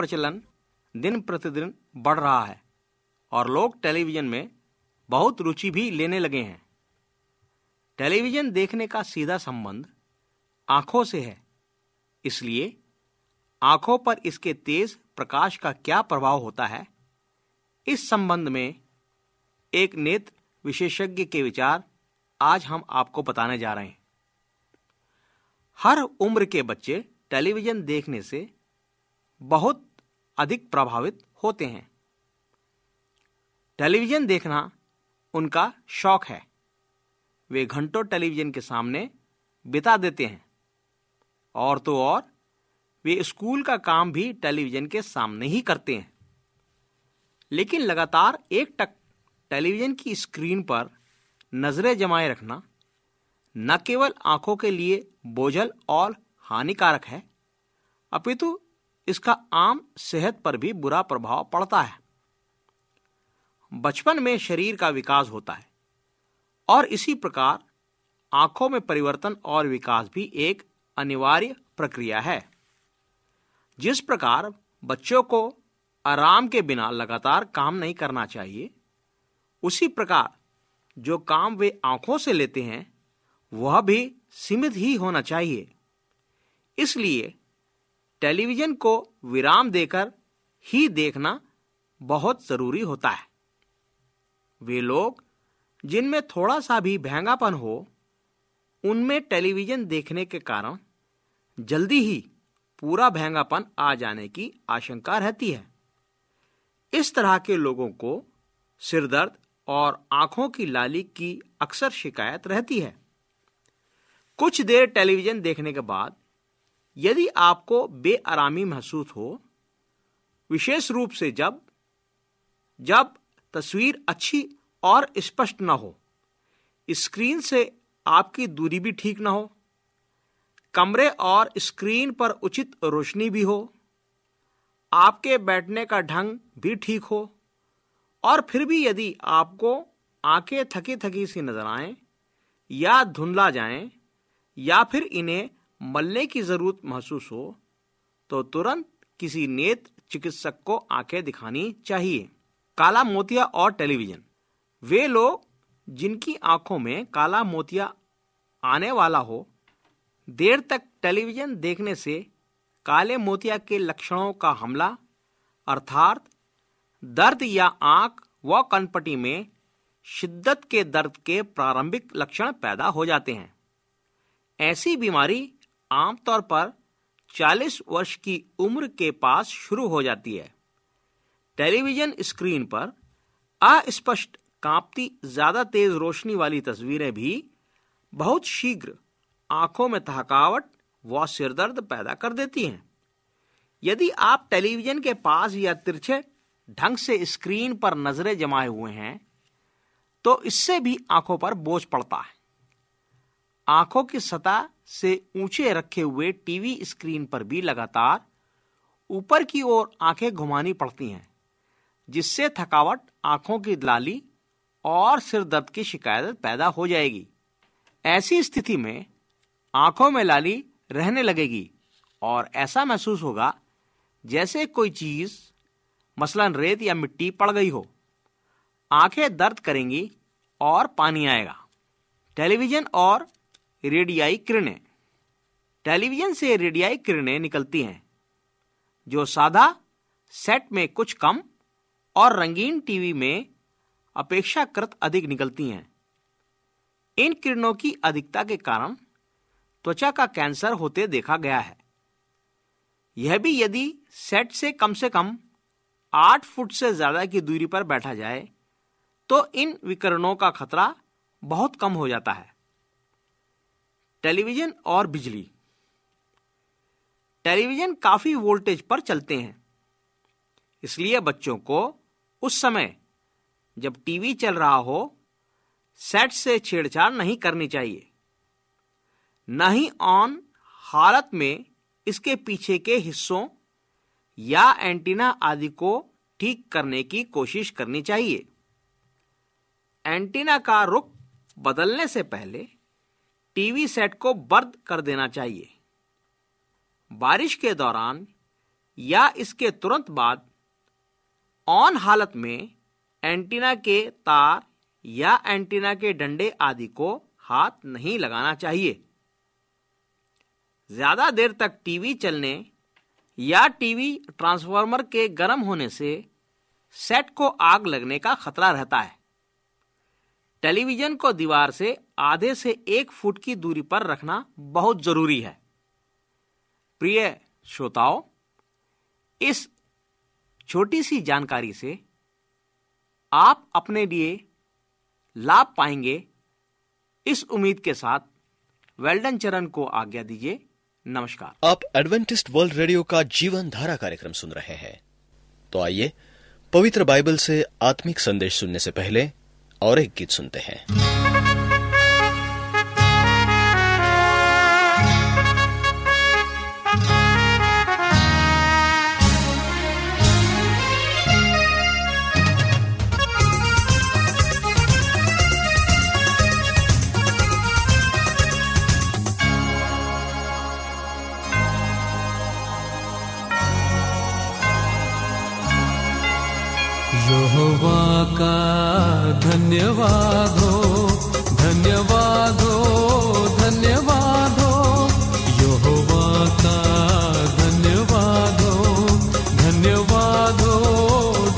प्रचलन दिन प्रतिदिन बढ़ रहा है और लोग टेलीविज़न में बहुत रुचि भी लेने लगे हैं। टेलीविज़न देखने का सीधा संबंध आँखों से है। इसलिए आँखों पर इसके तेज प्रकाश का क्या प्रभाव होता है? इस संबंध में एक नेत्र विशेषज्ञ के विचार आज हम आपको बताने जा रहे हैं। हर उम्र के बच्चे टेलीविज़न देखने से बहुत अधिक प्रभावित होते हैं। टेलीविज़न देखना उनका शौक है। वे घंटों टेलीविज़न के सामने बिता देते हैं। और तो और, वे स्कूल का काम भी टेलीविज़न के सामने ही करते हैं। लेकिन लगातार एक टक टेलीविज़न की स्क्रीन पर नज़रें जमाए रखना न केवल आँखों के लिए बोझल और हानिकारक है, अपितु इसका आम सेहत पर भी बुरा प्रभाव पड़ता है। बचपन में शरीर का विकास होता है और इसी प्रकार आँखों में परिवर्तन और विकास भी एक अनिवार्य प्रक्रिया है। जिस प्रकार बच्चों को आराम के बिना लगातार काम नहीं करना चाहिए, उसी प्रकार जो काम वे आँखों से लेते हैं, वह भी सीमित ही होना चाहिए। इसलिए टेलीविज़न को विराम देकर ही देखना बहुत ज़रूरी होता है। वे लोग, जिनमें थोड़ा सा भी महंगापन हो, उनमें टेलीविज़न देखने के कारण जल्दी ही पूरा महंगापन आ जाने की आशंका रहती है। इस तरह के लोगों को सिरदर्द और आँखों की लाली की अक्सर शिकायत रहती है। कुछ देर टेलीविज़न देखने के बाद यदि आपको बेआरामी महसूस हो, विशेष रूप से जब जब तस्वीर अच्छी और स्पष्ट न हो, स्क्रीन से आपकी दूरी भी ठीक न हो, कमरे और स्क्रीन पर उचित रोशनी भी हो, आपके बैठने का ढंग भी ठीक हो, और फिर भी यदि आपको आँखें थकी थकी सी नज़र आए या धुंधला जाएँ या फिर इन्हें मलने की ज़रूरत महसूस हो तो तुरंत किसी नेत्र चिकित्सक को आँखें दिखानी चाहिए। काला मोतिया और टेलीविज़न। वे लोग जिनकी आँखों में काला मोतिया आने वाला हो, देर तक टेलीविज़न देखने से काले मोतिया के लक्षणों का हमला, अर्थात दर्द या आँख व कनपटी में शिद्दत के दर्द के प्रारंभिक लक्षण पैदा हो जाते हैं। ऐसी बीमारी आमतौर पर 40 वर्ष की उम्र के पास शुरू हो जाती है। टेलीविज़न स्क्रीन पर अस्पष्ट, कांपती, ज़्यादा तेज रोशनी वाली तस्वीरें भी बहुत शीघ्र आँखों में थकावट व सिरदर्द पैदा कर देती हैं। यदि आप टेलीविज़न के पास या तिरछे ढंग से स्क्रीन पर नज़रें जमाए हुए हैं तो इससे भी आँखों पर बोझ पड़ता है। आँखों की सतह से ऊँचे रखे हुए टीवी स्क्रीन पर भी लगातार ऊपर की ओर आँखें घुमानी पड़ती हैं, जिससे थकावट, आँखों की लाली और सिर दर्द की शिकायत पैदा हो जाएगी। ऐसी स्थिति में आँखों में लाली रहने लगेगी और ऐसा महसूस होगा जैसे कोई चीज़, मसलन रेत या मिट्टी पड़ गई हो। आँखें दर्द करेंगी और पानी आएगा। टेलीविज़न और रेडियाई किरणें। टेलीविज़न से रेडियाई किरणें निकलती हैं, जो सादा सेट में कुछ कम और रंगीन टीवी में अपेक्षाकृत अधिक निकलती हैं। इन किरणों की अधिकता के कारण त्वचा का कैंसर होते देखा गया है। यह भी यदि सेट से कम से कम आठ फुट से ज़्यादा की दूरी पर बैठा जाए तो इन विकरणों का खतरा बहुत कम हो जाता है। टेलीविज़न और बिजली। टेलीविज़न काफ़ी वोल्टेज पर चलते हैं। इसलिए बच्चों को उस समय जब टीवी चल रहा हो, सेट से छेड़छाड़ नहीं करनी चाहिए। न ही ऑन हालत में इसके पीछे के हिस्सों या एंटीना आदि को ठीक करने की कोशिश करनी चाहिए। एंटीना का रुख बदलने से पहले टीवी सेट को बंद कर देना चाहिए। बारिश के दौरान या इसके तुरंत बाद ऑन हालत में एंटीना के तार या एंटीना के डंडे आदि को हाथ नहीं लगाना चाहिए। ज़्यादा देर तक टीवी चलने या टीवी ट्रांसफार्मर के गर्म होने से सेट को आग लगने का खतरा रहता है। टेलीविज़न को दीवार से आधे से एक फुट की दूरी पर रखना बहुत ज़रूरी है। प्रिय श्रोताओं, इस छोटी सी जानकारी से आप अपने लिए लाभ पाएँगे। इस उम्मीद के साथ वेल्डन चरण को आज्ञा दीजिए। नमस्कार। आप एडवेंटिस्ट वर्ल्ड रेडियो का जीवन धारा कार्यक्रम सुन रहे हैं। तो आइए, पवित्र बाइबल से आत्मिक संदेश सुनने से पहले और एक गीत सुनते हैं। का धन्यवाद हो धन्यवाद हो धन्यवाद। हो यहोवा का धन्यवाद हो धन्यवाद हो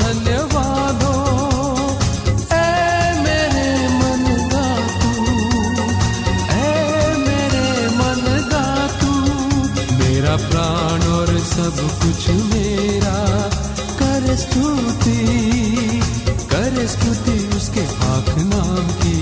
धन्यवाद। हो ऐ मेरे मन का तू, ऐ मेरे मन का तू। मेरा प्राण और सब कुछ मेरा, कर स्तुति कर स्तुति। उसके पाक नाम की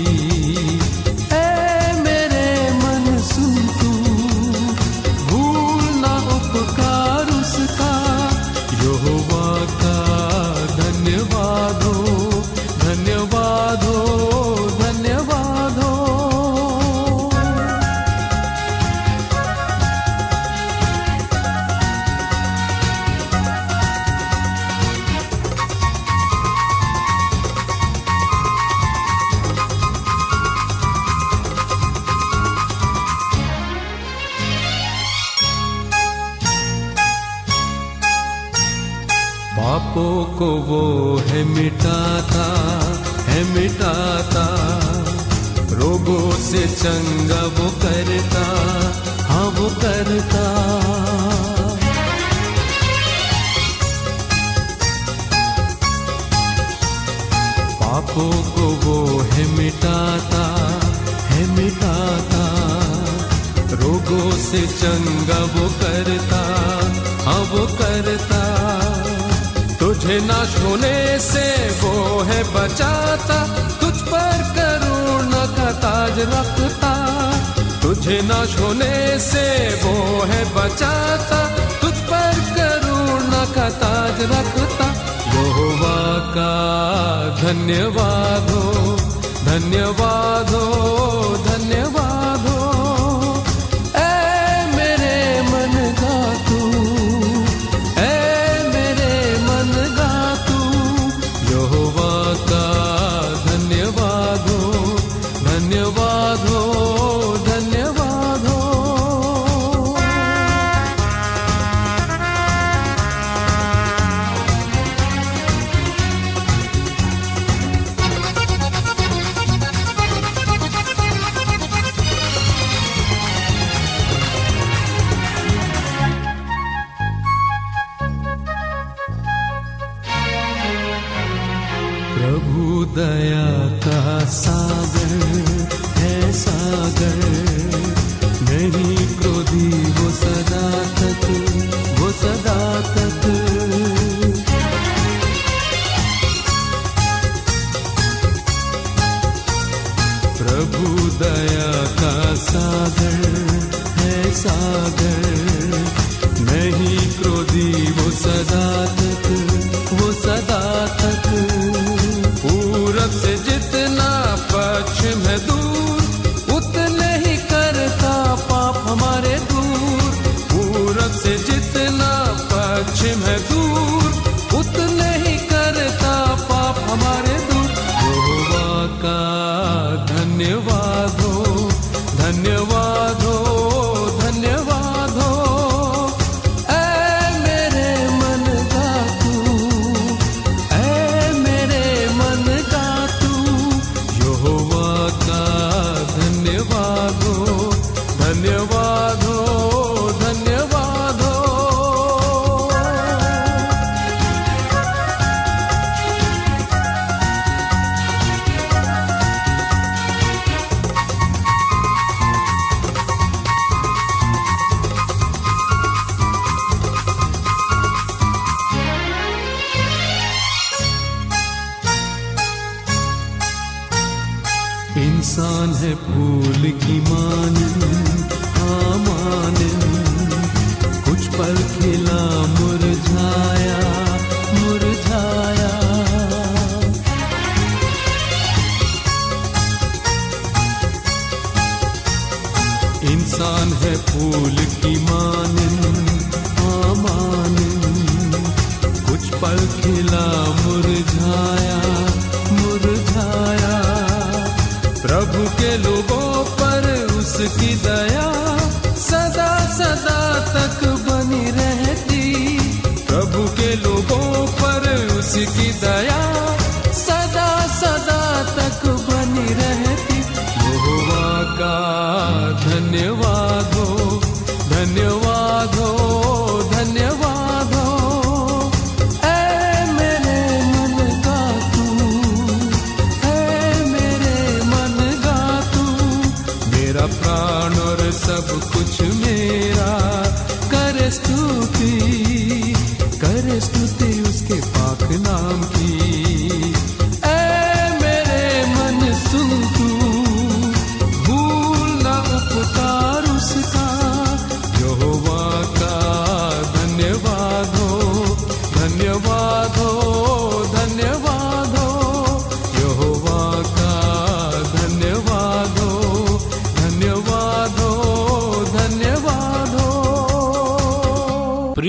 मिटाता, रोगों से चंगा वो करता हाँ वो करता। पापों को वो है मिटाता है मिटाता, रोगों से चंगा वो करता हाँ वो करता। तुझे ना होने से वो है बचाता, तुझ पर करुणा का ताज रखता। तुझे ना होने से वो है बचाता, तुझ पर करुणा का ताज रखता। यहोवा का धन्यवाद धन्यवाद हो धन्यवाद हो प्रभु दया का सागर है सागर। नहीं क्रोधी, वो सदा तक, वो सदा तक। पूरब से जितना पक्ष में दूर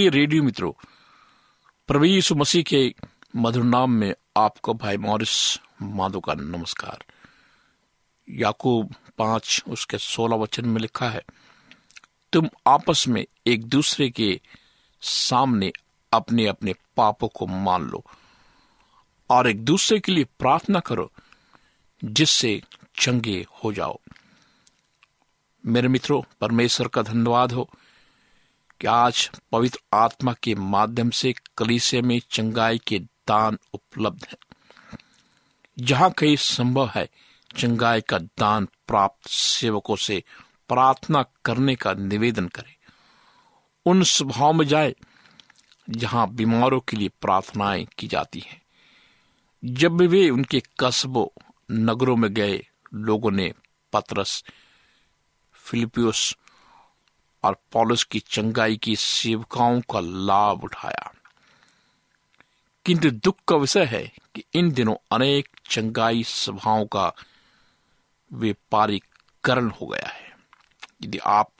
प्रिय रेडियो मित्रों, प्रभु यीशु मसीह के मधुर नाम में आपको भाई मॉरिस माधो का नमस्कार। याकूब पाँच उसके सोलह वचन में लिखा है, तुम आपस में एक दूसरे के सामने अपने अपने पापों को मान लो और एक दूसरे के लिए प्रार्थना करो, जिससे चंगे हो जाओ। मेरे मित्रों, परमेश्वर का धन्यवाद हो। कि आज पवित्र आत्मा के माध्यम से कलीसे में चंगाई के दान उपलब्ध है। जहाँ कहीं संभव है, चंगाई का दान प्राप्त सेवकों से प्रार्थना करने का निवेदन करें। उन सभाओं में जाए जहाँ बीमारों के लिए प्रार्थनाएँ की जाती हैं। जब भी वे उनके कस्बों, नगरों में गए, लोगों ने पतरस, फिलिपियस और पॉलुस की चंगाई की सेवकाओं का लाभ उठाया। किंतु दुख का विषय है कि इन दिनों अनेक चंगाई सभाओं का व्यापारीकरण हो गया है। यदि आप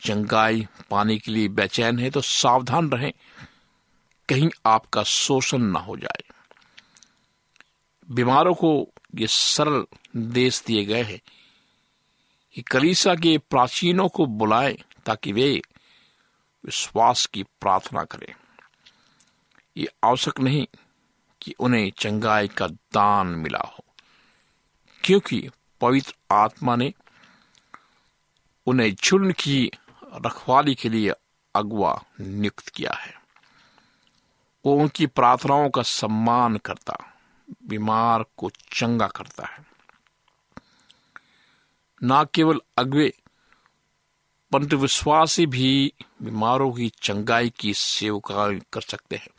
चंगाई पाने के लिए बेचैन है तो सावधान रहें। कहीं आपका शोषण ना हो जाए। बीमारों को ये सरल देश दिए गए हैं। कि कलीसा के प्राचीनों को बुलाएँ ताकि वे विश्वास की प्रार्थना करें। ये आवश्यक नहीं कि उन्हें चंगाई का दान मिला हो, क्योंकि पवित्र आत्मा ने उन्हें झुंड की रखवाली के लिए अगुआ नियुक्त किया है। वो उनकी प्रार्थनाओं का सम्मान करता, बीमार को चंगा करता है। न केवल अगवे, परंतु विश्वासी भी बीमारों की चंगाई की सेवका कर सकते हैं।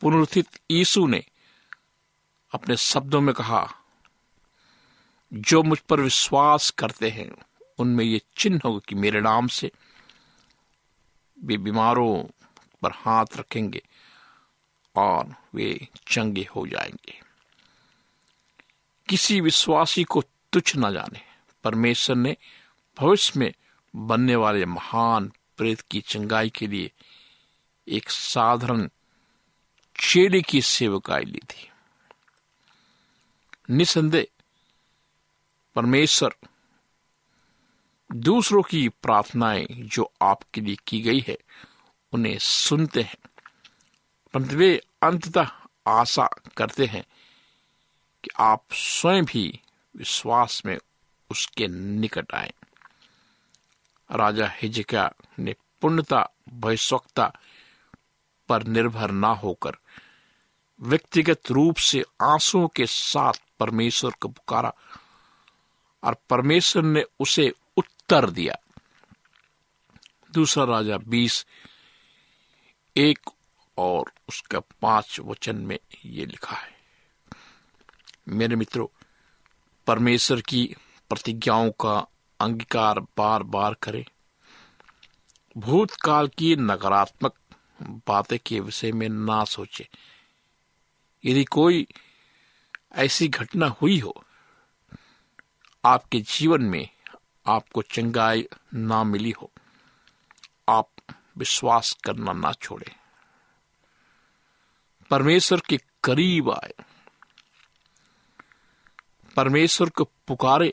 पुनरुत्थित यीशु ने अपने शब्दों में कहा, जो मुझ पर विश्वास करते हैं, उनमें ये चिन्ह होगा कि मेरे नाम से वे बीमारों पर हाथ रखेंगे और वे चंगे हो जाएँगे। किसी विश्वासी को तुच्छ न जाने। परमेश्वर ने भविष्य में बनने वाले महान प्रेत की चंगाई के लिए एक साधारण चेले की सेवकाई ली थी। निसंदेह परमेश्वर दूसरों की प्रार्थनाएँ जो आपके लिए की गई है, उन्हें सुनते हैं। परंतु वे अंततः आशा करते हैं कि आप स्वयं भी विश्वास में उसके निकट आए। राजा हिजका ने पूर्णता भयस्वकता पर निर्भर ना होकर व्यक्तिगत रूप से आंसुओं के साथ परमेश्वर को पुकारा और परमेश्वर ने उसे उत्तर दिया। दूसरा राजा बीस, एक और उसका पाँच वचन में ये लिखा है। मेरे मित्रों परमेश्वर की प्रतिज्ञाओं का अंगीकार बार बार करें। भूतकाल की नकारात्मक बातें के विषय में ना सोचे। यदि कोई ऐसी घटना हुई हो, आपके जीवन में आपको चंगाई ना मिली हो, आप विश्वास करना ना छोड़े। परमेश्वर के करीब आए। परमेश्वर को पुकारे।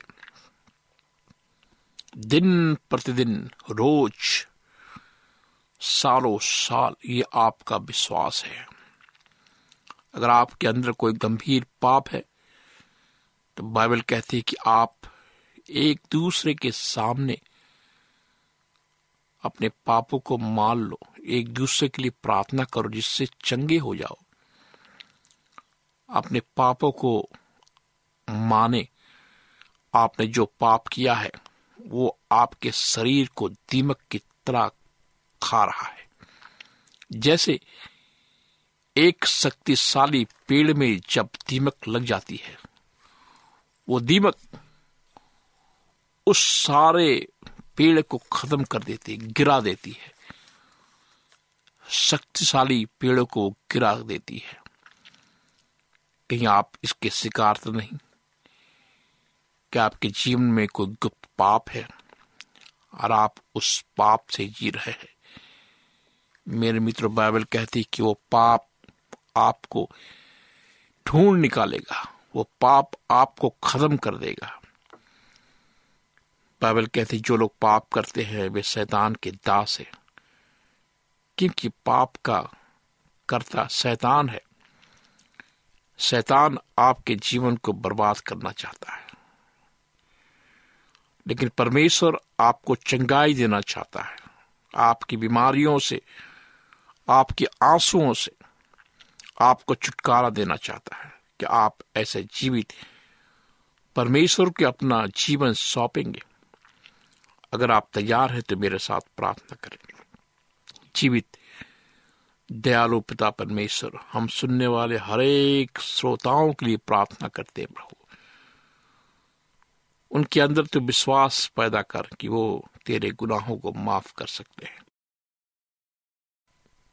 दिन प्रतिदिन, रोज, सालों साल ये आपका विश्वास है। अगर आपके अंदर कोई गंभीर पाप है तो बाइबल कहती है कि आप एक दूसरे के सामने अपने पापों को मान लो, एक दूसरे के लिए प्रार्थना करो, जिससे चंगे हो जाओ। अपने पापों को माने, आपने जो पाप किया है, वो आपके शरीर को दीमक की तरह खा रहा है। जैसे एक शक्तिशाली पेड़ में जब दीमक लग जाती है, वो दीमक उस सारे पेड़ को खत्म कर देती है गिरा देती है। शक्तिशाली पेड़ों को गिरा देती है। कहीं आप इसके शिकार तो नहीं? क्या आपके जीवन में कोई गुप्त पाप है और आप उस पाप से जी रहे हैं। मेरे मित्र बाइबल कहती कि वो पाप आपको ढूंढ निकालेगा, वो पाप आपको खत्म कर देगा। बाइबल कहती जो लोग पाप करते हैं, वे शैतान के दास है। क्योंकि पाप का करता शैतान है। शैतान आपके जीवन को बर्बाद करना चाहता है। लेकिन परमेश्वर आपको चंगाई देना चाहता है। आपकी बीमारियों से, आपके आंसुओं से आपको छुटकारा देना चाहता है कि आप ऐसे जीवित परमेश्वर के अपना जीवन सौंपेंगे। अगर आप तैयार हैं तो मेरे साथ प्रार्थना करें। जीवित, दयालु पिता परमेश्वर, हम सुनने वाले हरेक श्रोताओं के लिए प्रार्थना करते हैं प्रभु। उनके अंदर तो विश्वास पैदा कर कि वो तेरे गुनाहों को माफ़ कर सकते हैं।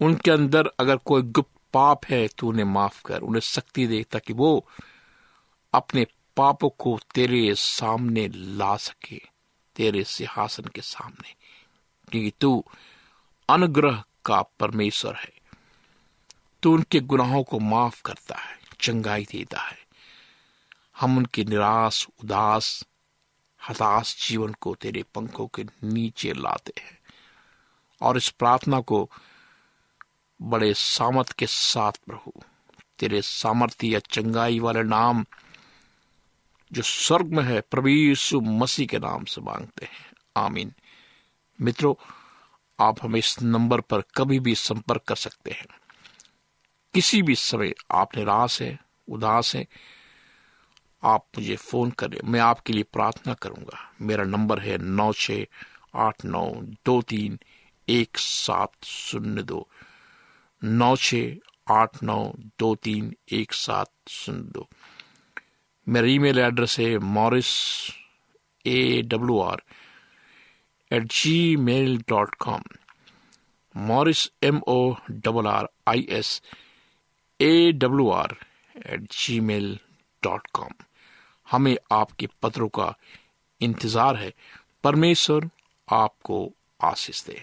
उनके अंदर अगर कोई गुप्त पाप है तो उन्हें माफ़ कर, उन्हें शक्ति दे ताकि वो अपने पापों को तेरे सामने ला सके, तेरे सिंहासन के सामने। क्योंकि तू अनुग्रह का परमेश्वर है। तू उनके गुनाहों को माफ़ करता है, चंगाई देता है। हम उनके निराश, उदास हताश जीवन को तेरे पंखों के नीचे लाते हैं। और इस प्रार्थना को बड़े सामर्थ के साथ प्रभु, तेरे सामर्थ्य या चंगाई वाले नाम जो स्वर्ग में है, प्रभु यीशु मसीह के नाम से मांगते हैं। आमीन। मित्रों, आप हमें इस नंबर पर कभी भी संपर्क कर सकते हैं। किसी भी समय आप निराश है, उदास है आप मुझे फ़ोन करें, मैं आपके लिए प्रार्थना करूँगा। मेरा नंबर है नौ छ आठ नौ दो तीन एक सात शून्य दो। नौ छ आठ नौ दो तीन एक सात शून्य दो। मेरा ईमेल एड्रेस है Morris A W R at G mail dot com. Morris M O double R I S A W R at G mail dot com. हमें आपके पत्रों का इंतज़ार है। परमेश्वर आपको आशीष दे।